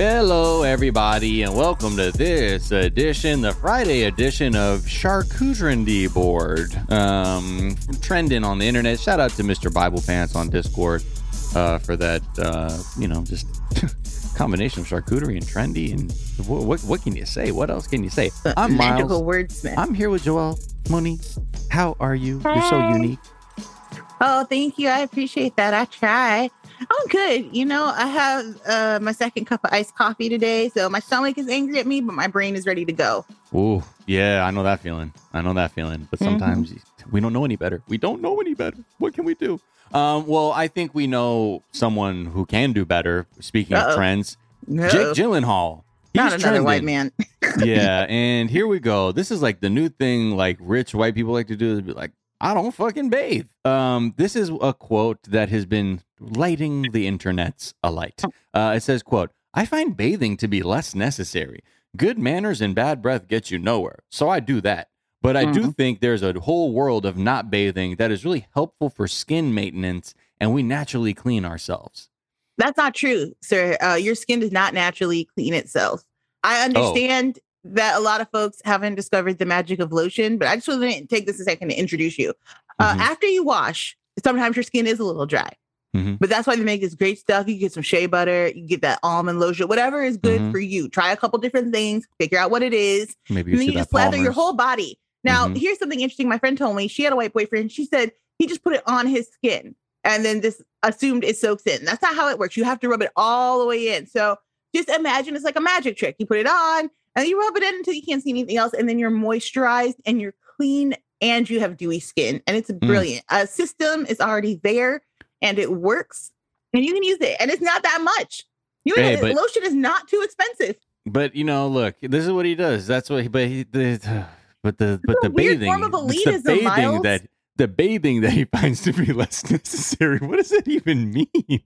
Hello, everybody, and welcome to this edition, the Friday edition of Charcutrendy Board. Um, trending on the internet. Shout out to Mr. Bible Pants on Discord uh, for that. Uh, you know, just combination of charcuterie and trendy. And what, what, what can you say? What else can you say? I'm Miles. Magical wordsmith. I'm here with Joelle Monique. How are you? You're so unique. oh, thank you. I appreciate that. I try. I'm good. You know, I have uh, my second cup of iced coffee today, so my stomach is angry at me, but my brain is ready to go. Ooh, yeah, I know that feeling. I know that feeling. But sometimes we don't know any better. We don't know any better. What can we do? Um, well, I think we know someone who can do better. Speaking of Uh-oh. trends, No, Jake Gyllenhaal. not He's another white man. yeah, and here we go. This is like the new thing like rich white people like to do is be like, I don't fucking bathe. Um, this is a quote that has been lighting the internets alight. Uh, it says, quote, I find bathing to be less necessary. Good manners and bad breath get you nowhere. So I do that. But I do think there's a whole world of not bathing that is really helpful for skin maintenance and we naturally clean ourselves. That's not true, sir. Uh, your skin does not naturally clean itself. I understand that a lot of folks haven't discovered the magic of lotion, but I just want to take this a second to introduce you. Uh, Mhm. After you wash, sometimes your skin is a little dry. Mhm. But that's why they make this great stuff. You get some shea butter, you get that almond lotion, whatever is good Mhm. for you. Try a couple different things, figure out what it is, Maybe and then you just that lather your whole body. Now, Mhm. here's something interesting. My friend told me she had a white boyfriend. She said he just put it on his skin and then just assumed it soaks in. That's not how it works. You have to rub it all the way in. So just imagine it's like a magic trick. You put it on and you rub it in until you can't see anything else, and then you're moisturized and you're clean and you have dewy skin. And it's mm. brilliant. A system is already there and it works, and you can use it. And it's not that much. You Hey, know, but- lotion is not too expensive. But you know, look, this is what he does. That's what he. But he, the, but the but the bathing, form of it's the bathing Miles. that the bathing that he finds to be less necessary. What does that even mean?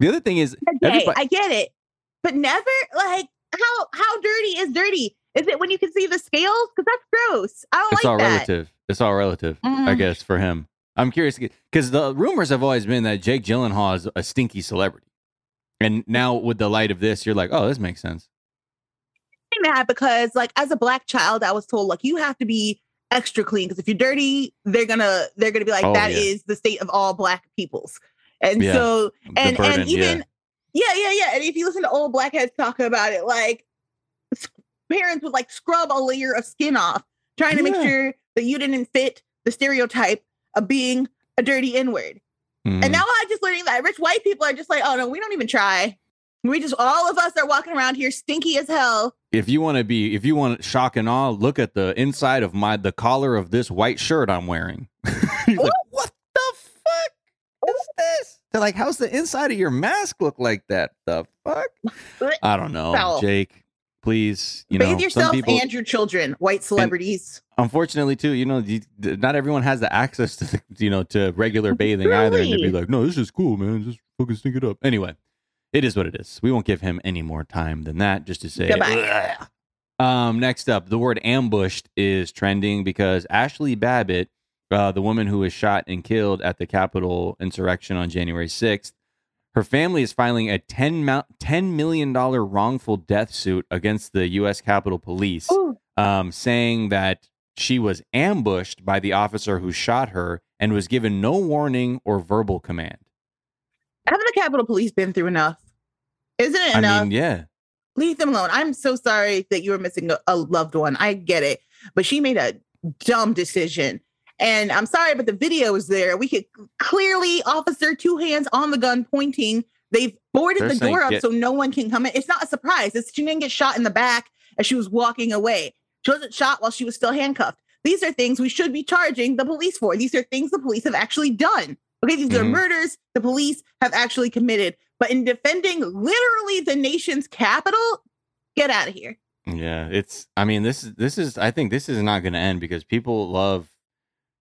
the other thing is, Okay, I get it, but never like how how dirty is dirty? Is it when you can see the scales? Because that's gross. I don't it's like all that. relative. It's all relative, I Mm. guess, for him. I'm curious because the rumors have always been that Jake Gyllenhaal is a stinky celebrity, and now with the light of this, you're like, oh, this makes sense. I'm mad because like as a black child, I was told like you have to be extra clean because if you're dirty, they're gonna they're gonna be like Oh, that is yeah. the state of all black peoples. And Yeah. so and burden, and even yeah. Yeah. yeah yeah. And if you listen to old blackheads talk about it like parents would like scrub a layer of skin off trying to make sure that you didn't fit the stereotype of being a dirty inward Mhm. and now I'm just learning that rich white people are just like oh no we don't even try. We just all of us are walking around here stinky as hell. If you want to be if you want shock and awe look at the inside of my the collar of this white shirt i'm wearing. Like, what the fuck is this they're like how's the inside of your mask look like that? The fuck? I don't know jake please you bathe know some yourself people and your children white celebrities. unfortunately too you know not everyone has the access to the, you know to regular bathing either and they'd be like no this is cool man. Just fucking stink it up. Anyway it is what it is. We won't give him any more time than that just to say. Um next up the word ambushed is trending because ashley babbitt uh, the woman who was shot and killed at the capitol insurrection on january 6th her family is filing a 10, mou- $10 million wrongful death suit against the u.s capitol police um, saying that she was ambushed by the officer who shot her and was given no warning or verbal command. haven't the capitol police been through enough isn't it I enough mean, yeah, leave them alone. I'm so sorry that you were missing a, a loved one. I get it, but she made a dumb decision. And I'm sorry, but the video is there. We could clearly, officer, two hands on the gun pointing. They've boarded They're the door up get- so no one can come in. It's not a surprise. It's, she didn't get shot in the back as she was walking away. She wasn't shot while she was still handcuffed. These are things we should be charging the police for. These are things the police have actually done. Okay, these are Mhm. murders the police have actually committed. But in defending literally the nation's capital, get out of here. yeah. It's. I mean, this is this is. I think this is not going to end because people love.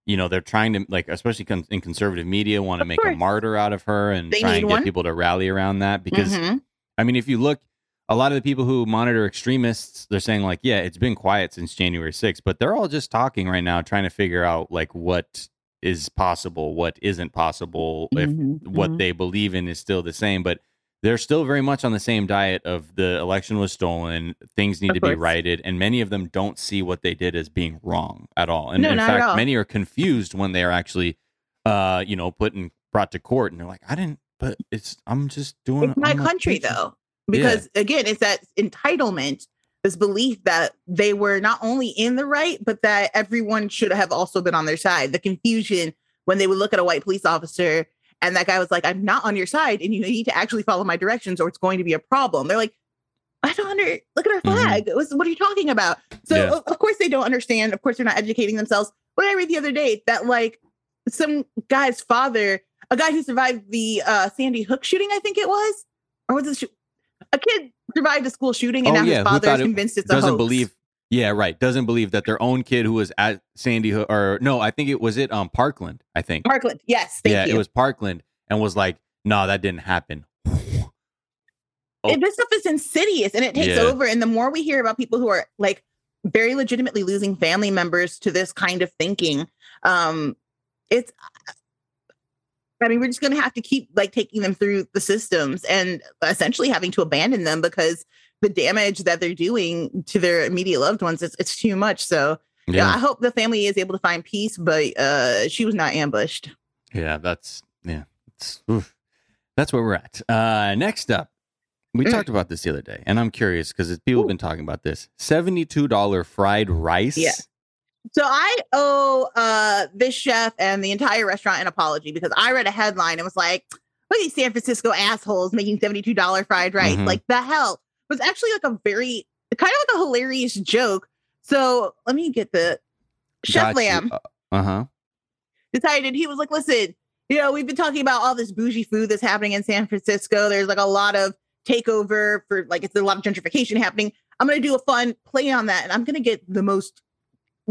You know, they're trying to like, especially con- in conservative media, want to make a martyr out of her and They try and get one. people to rally around that. Because Mhm. I mean, if you look, a lot of the people who monitor extremists, they're saying like, yeah, it's been quiet since January 6th, but they're all just talking right now, trying to figure out like what is possible, what isn't possible, if Mhm. what Mhm. they believe in is still the same. But they're still very much on the same diet of the election was stolen, things need Of to be righted, and many of them don't see what they did as being wrong at all. And No, in not at fact, all. many are confused when they are actually, uh, you know, put and brought to court, and they're like, "I didn't." But it's I'm just doing. It's my country preaching." though, because again, it's that entitlement, this belief that they were not only in the right, but that everyone should have also been on their side. The confusion when they would look at a white police officer and that guy was like, "I'm not on your side, and you need to actually follow my directions, or it's going to be a problem." They're like. I don't under look at our Mhm. flag. What are you talking about? So Yeah. of- of course they don't understand. Of course they're not educating themselves. What did I read the other day that like some guy's father, a guy who survived the uh, Sandy Hook shooting, I think it was, or was it sh- a kid survived a school shooting and Oh, now yeah, his father is it convinced it's a Doesn't hoax. believe. Yeah, right. Doesn't believe that their own kid who was at Sandy Hook, or no, I think it was it um Parkland. I think. Parkland. Yes, thank yeah, you. it was Parkland, and was like, "No, that didn't happen." Oh. And this stuff is insidious and it takes Yeah. over. And the more we hear about people who are like very legitimately losing family members to this kind of thinking, um, it's I mean, we're just gonna have to keep like taking them through the systems and essentially having to abandon them because the damage that they're doing to their immediate loved ones is it's too much. So yeah, I hope the family is able to find peace, but uh she was not ambushed. Yeah, that's yeah, it's, that's where we're at. Uh, next up, we Mm. talked about this the other day, and I'm curious because people have been talking about this seventy-two dollar fried rice. Yeah. So I owe uh this chef and the entire restaurant an apology because I read a headline and was like, look at these San Francisco assholes making $72 fried rice. Mhm. Like the hell. It was actually like a very kind of like a hilarious joke. So let me get the Chef Lamb Uh huh. decided he was like, listen, you know, we've been talking about all this bougie food that's happening in San Francisco. There's like a lot of takeover for like it's a lot of gentrification happening. I'm gonna do a fun play on that, and I'm gonna get the most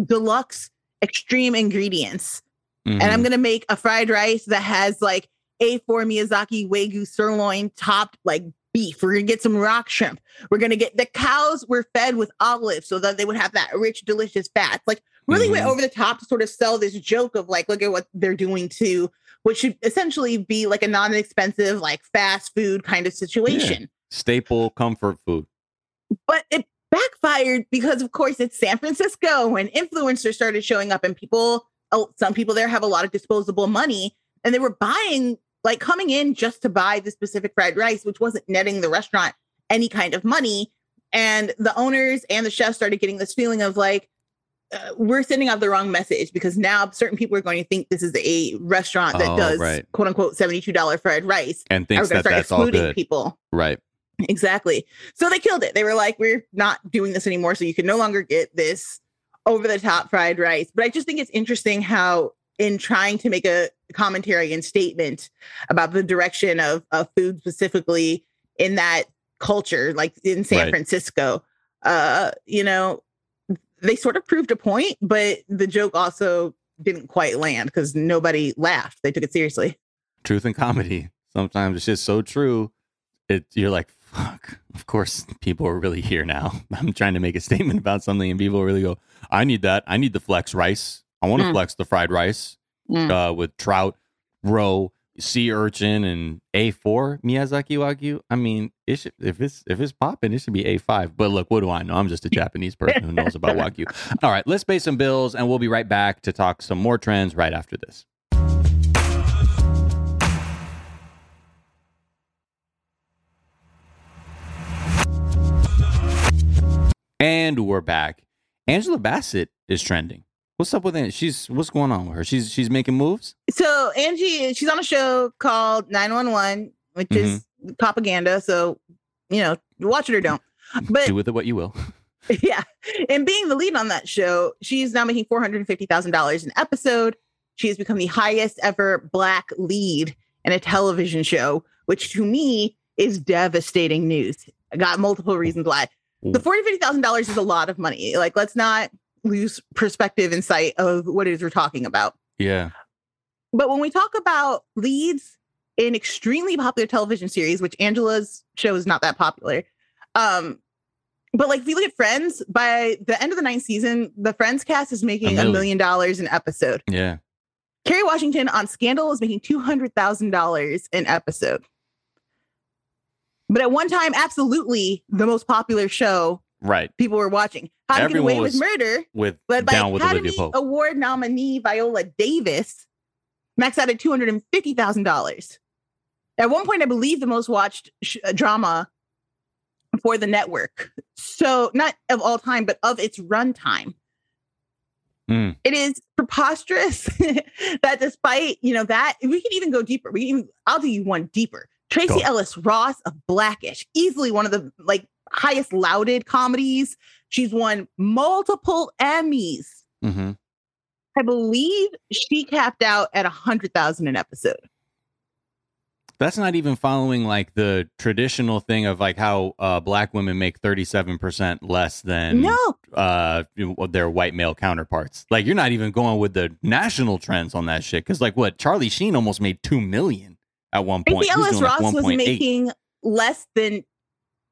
deluxe extreme ingredients. And Mm-hmm. I'm gonna make a fried rice that has like A4 Miyazaki Wagyu sirloin topped like beef. We're gonna get some rock shrimp. We're gonna get the cows were fed with olives so that they would have that rich, delicious fat. Like really went Mhm. over the top to sort of sell this joke of like, look at what they're doing to what should essentially be like a non-expensive, like fast food kind of situation. staple comfort food. But it backfired because of course it's San Francisco and influencers started showing up and people oh, some people there have a lot of disposable money and they were buying like coming in just to buy the specific fried rice which wasn't netting the restaurant any kind of money and the owners and the chef started getting this feeling of like uh, we're sending out the wrong message because now certain people are going to think this is a restaurant that Oh, does right. quote unquote $72 fried rice And thinks going that to start that's all excluding good. people Right. Exactly. So they killed it. They were like, we're not doing this anymore. So you can no longer get this over the top fried rice. But I just think it's interesting how, in trying to make a commentary and statement about the direction of, of food specifically in that culture, like in San Right. Francisco, uh, you know, they sort of proved a point, but the joke also didn't quite land because nobody laughed. They took it seriously. Truth and comedy. Sometimes it's just so true. It you're like, fuck. Of course, people are really here now. I'm trying to make a statement about something, and people really go, "I need that. I need the flex rice. I want to Mm. flex the fried rice Mm. uh, with trout, roe, sea urchin, and A4 Miyazaki Wagyu. I mean, it should, if it's if it's popping, it should be A5. But look, what do I know? I'm just a Japanese person who knows about Wagyu. All right, let's pay some bills, and we'll be right back to talk some more trends right after this. And we're back. Angela Bassett is trending. What's up with it? She's what's going on with her? She's she's making moves. So Angie, she's on a show called 911, which is mm-hmm. propaganda. So, you know, watch it or don't. But Do with it what you will. yeah, and being the lead on that show, she's now making $450,000 an episode. She has become the highest ever black lead in a television show, which to me is devastating news. I got multiple reasons why. The forty fifty thousand dollars is a lot of money. Like, let's not lose perspective and sight of what it is we're talking about. Yeah. But when we talk about leads in extremely popular television series, which Angela's show is not that popular, um, but like if you look at Friends, by the end of the ninth season, the Friends cast is making a million. million dollars an episode. Yeah. Kerry Washington on Scandal is making two hundred thousand dollars an episode. But at one time, absolutely the most popular show Right. people were watching. How to Get Everyone Away with was- Murder, With led by down with Academy Olivia Pope. Award nominee Viola Davis, maxed out at two hundred and fifty thousand dollars. At one point, I believe the most watched sh- uh, drama for the network. So not of all time, but of its runtime. Mm. It is preposterous that despite you know that we can even go deeper. We can even, I'll do you one deeper. Tracee Ellis Ross of Blackish, easily one of the like highest lauded comedies. She's won multiple Emmys. hmm I believe she capped out at a hundred thousand an episode. That's not even following like the traditional thing of like how uh, black women make 37% less than no, uh, their white male counterparts. Like you're not even going with the national trends on that shit. Cause like what Charlie Sheen almost made 2 million at one point. He Ellis Ross was 1.8. making less than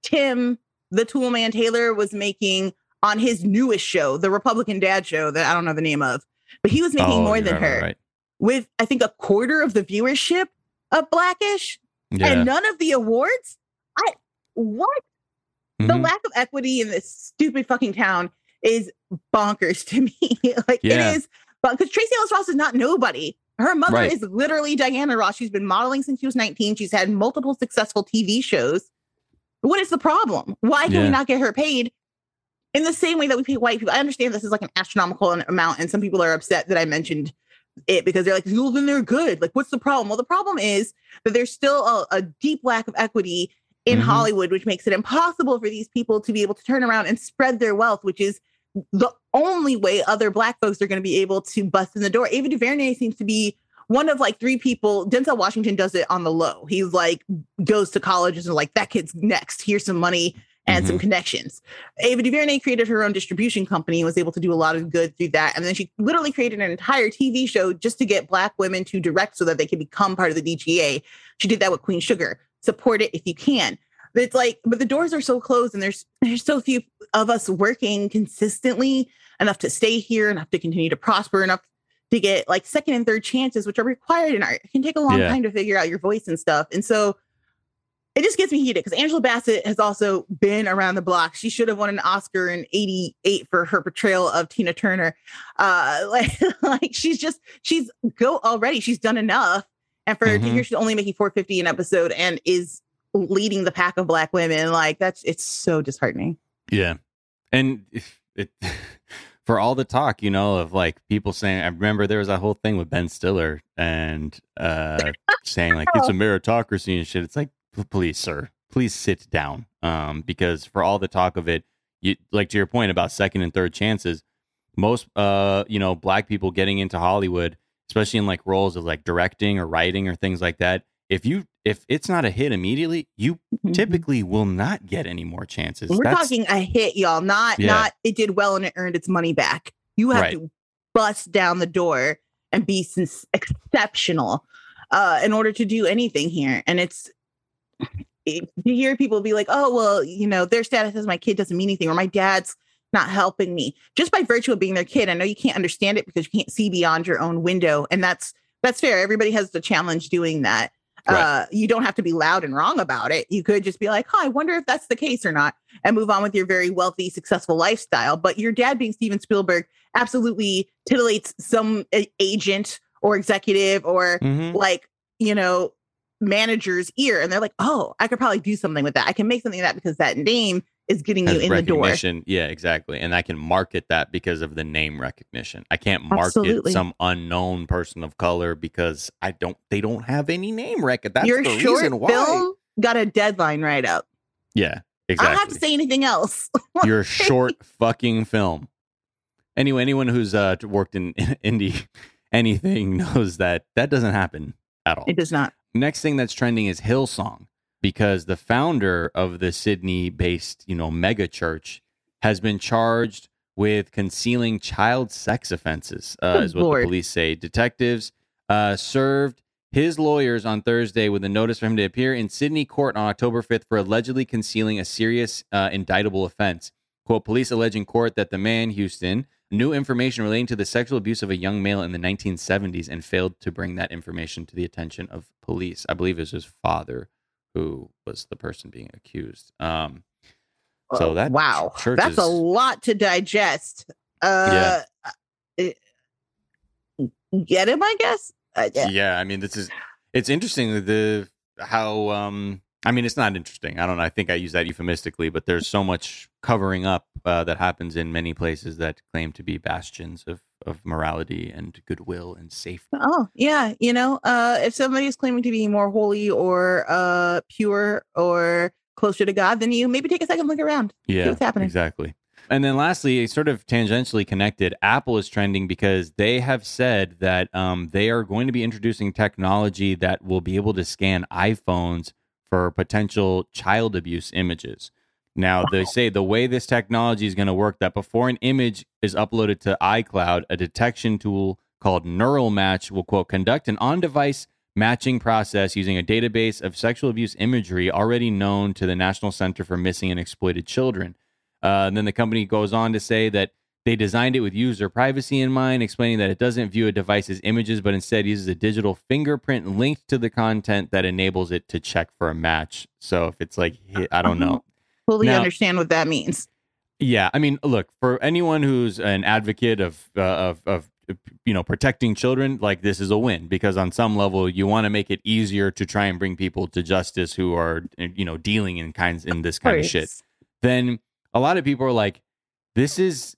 Tim, the Toolman Taylor, was making on his newest show, the Republican Dad Show that I don't know the name of, but he was making Oh, more than right, her right, with I think a quarter of the viewership of Blackish Yeah. and none of the awards. I what the Mhm. lack of equity in this stupid fucking town is bonkers to me. like Yeah. it is, but because Tracee Ellis Ross is not nobody. Her mother Right. is literally Diana Ross. She's been modeling since she was 19. She's had multiple successful TV shows. What is the problem? Why can Yeah. we not get her paid in the same way that we pay white people? I understand this is like an astronomical amount, and some people are upset that I mentioned it because they're like, well, then they're good. Like, what's the problem? Well, the problem is that there's still a, a deep lack of equity in Mhm. Hollywood, which makes it impossible for these people to be able to turn around and spread their wealth, which is the only way other black folks are going to be able to bust in the door. Ava DuVernay seems to be one of like three people. Denzel Washington does it on the low. He's like goes to colleges and like that kid's next. Here's some money and some mm-hmm. connections. Ava DuVernay created her own distribution company and was able to do a lot of good through that. And then she literally created an entire TV show just to get black women to direct so that they could become part of the DGA. She did that with Queen Sugar. Support it if you can. But it's like, but the doors are so closed and there's there's so few of us working consistently enough to stay here, enough to continue to prosper, enough to get like second and third chances, which are required in art. It can take a long Yeah. time to figure out your voice and stuff. And so it just gets me heated because Angela Bassett has also been around the block. She should have won an Oscar in 88 for her portrayal of Tina Turner. Uh like, like she's just she's go already. She's done enough. And for her to hear she's only making 450 an episode and is leading the pack of black women, like that's it's so disheartening. Yeah. And if it for all the talk, you know, of like people saying I remember there was a whole thing with Ben Stiller and uh saying like it's a meritocracy and shit. It's like please, sir, please sit down. Um, because for all the talk of it, you like to your point about second and third chances, most uh, you know, black people getting into Hollywood, especially in like roles of like directing or writing or things like that, if you if it's not a hit immediately, you typically will not get any more chances. We're That's- talking a hit, y'all. Not Yeah. not it did well and it earned its money back. You have Right. to bust down the door and be sens- exceptional uh, in order to do anything here. And it's it, to hear people be like, "Oh, well, you know, their status as my kid doesn't mean anything," or "My dad's not helping me," just by virtue of being their kid. I know you can't understand it because you can't see beyond your own window, and that's that's fair. Everybody has the challenge doing that. Right. Uh, you don't have to be loud and wrong about it. You could just be like, "Oh, I wonder if that's the case or not," and move on with your very wealthy, successful lifestyle. But your dad being Steven Spielberg absolutely titillates some agent or executive or Mhm. like you know manager's ear and they're like oh i could probably do something with that i can make something of that because that name is getting you in the door. Yeah, exactly. And I can market that because of the name recognition. I can't market Absolutely. some unknown person of color because I don't they don't have any name record. That's your the short reason why. film got a deadline right up Yeah, exactly. i don't have to say anything else Your short fucking film. Anyway, anyone who's uh worked in indie anything knows that that doesn't happen at all. it does not next thing that's trending is Hillsong because the founder of the Sydney-based, you know, mega church has been charged with concealing child sex offenses, uh, is what Lord. the police say. Detectives uh, served his lawyers on Thursday with a notice for him to appear in Sydney court on October 5th for allegedly concealing a serious uh, indictable offense. Quote, police allege in court that the man, Houston, knew information relating to the sexual abuse of a young male in the 1970s and failed to bring that information to the attention of police. I believe it was his father who was the person being accused. Um, so Uh, that wow, that's a lot to digest. Uh, it- get him, I guess. Uh, yeah. yeah i mean this is it's interesting the how um i mean it's not interesting i don't know i think i use that euphemistically but there's so much covering up uh, that happens in many places that claim to be bastions of of morality and goodwill and safety Oh, yeah. You know, uh, if somebody is claiming to be more holy or uh, pure or closer to God than you, maybe take a second look around. yeah what's happening. exactly and then lastly sort of tangentially connected apple is trending because they have said that um, they are going to be introducing technology that will be able to scan iphones for potential child abuse images Now, they say the way this technology is going to work that before an image is uploaded to iCloud, a detection tool called Neural Match will quote conduct an on-device matching process using a database of sexual abuse imagery already known to the National Center for Missing and Exploited Children. Uh, and then the company goes on to say that they designed it with user privacy in mind, explaining that it doesn't view a device's images, but instead uses a digital fingerprint linked to the content that enables it to check for a match. So if it's like, I don't know, Fully Now- understand what that means. yeah, I mean, look for anyone who's an advocate of uh, of of you know protecting children, like this is a win because on some level you want to make it easier to try and bring people to justice who are you know dealing in kinds in this kind of shit. Then a lot of people are like, this is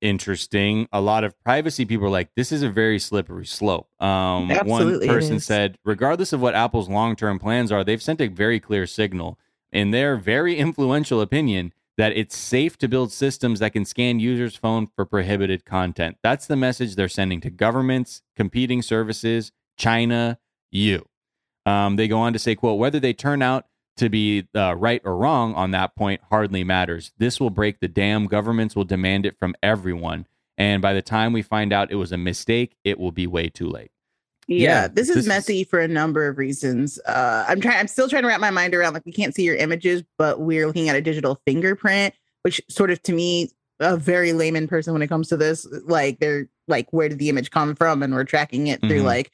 interesting. A lot of privacy people are like, this is a very slippery slope. Um, Absolutely, one person said, regardless of what Apple's long term plans are, they've sent a very clear signal in their very influential opinion that it's safe to build systems that can scan users' phone for prohibited content. That's the message they're sending to governments, competing services, China, you. Um, they go on to say, quote, whether they turn out to be uh, right or wrong on that point hardly matters. This will break the dam. Governments will demand it from everyone. And by the time we find out it was a mistake, it will be way too late. Yeah, Yeah, this is this is- messy for a number of reasons. Uh, I'm trying. I'm still trying to wrap my mind around like we can't see your images, but we're looking at a digital fingerprint, which sort of to me, a very layman person when it comes to this, like they're like, where did the image come from, and we're tracking it through Mhm. like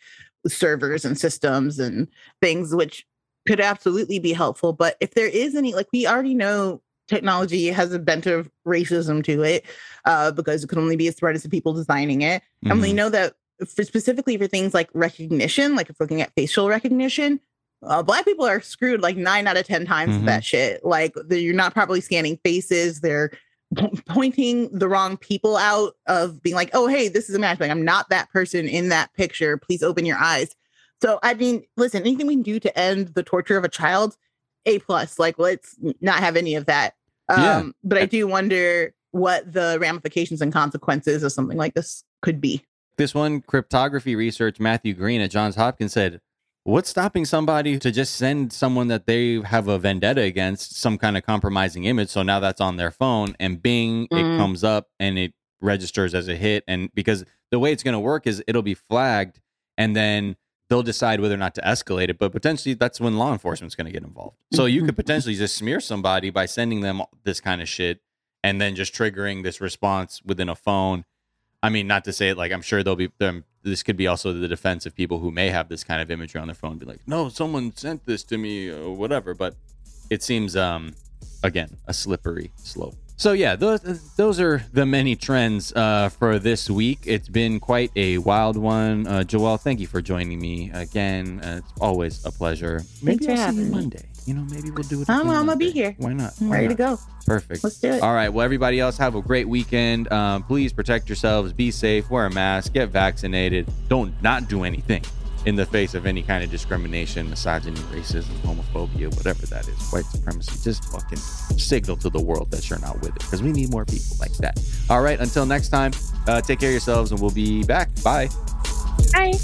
servers and systems and things, which could absolutely be helpful. But if there is any, like we already know. Technology has a bent of racism to it uh, because it can only be as threat as the people designing it. And we Mhm. know that for specifically for things like recognition, like if looking at facial recognition, uh, black people are screwed like nine out of 10 times Mhm. that shit. Like you're not properly scanning faces. They're po- pointing the wrong people out of being like, oh, hey, this is a match. Like, I'm not that person in that picture. Please open your eyes. So, I mean, listen, anything we can do to end the torture of a child, A plus. Like, let's not have any of that. Um, Yeah. But I do wonder what the ramifications and consequences of something like this could be. This one cryptography research, Matthew Green at Johns Hopkins said, What's stopping somebody to just send someone that they have a vendetta against some kind of compromising image? So now that's on their phone and bing, Mm. it comes up and it registers as a hit. And because the way it's going to work is it'll be flagged and then they'll decide whether or not to escalate it. But potentially that's when law enforcement's going to get involved. So you could potentially just smear somebody by sending them this kind of shit and then just triggering this response within a phone. I mean, not to say it like I'm sure there'll be them. This could be also the defense of people who may have this kind of imagery on their phone, be like, "No, someone sent this to me, or whatever." But it seems, um, again, a slippery slope. So yeah, those those are the many trends uh, for this week. It's been quite a wild one. Uh, Joelle, thank you for joining me again. Uh, it's always a pleasure. Maybe for I'll see you me. Monday. You know, maybe we'll do it. I'm- I'm gonna be here. Why not? I'm Why ready to go. Perfect. Let's do it. All right. Well, everybody else, have a great weekend. Um, please protect yourselves. Be safe. Wear a mask. Get vaccinated. Don't not do anything in the face of any kind of discrimination, misogyny, racism, homophobia, whatever that is, white supremacy. Just fucking signal to the world that you're not with it because we need more people like that. All right. Until next time, uh, take care of yourselves and we'll be back. Bye. Bye.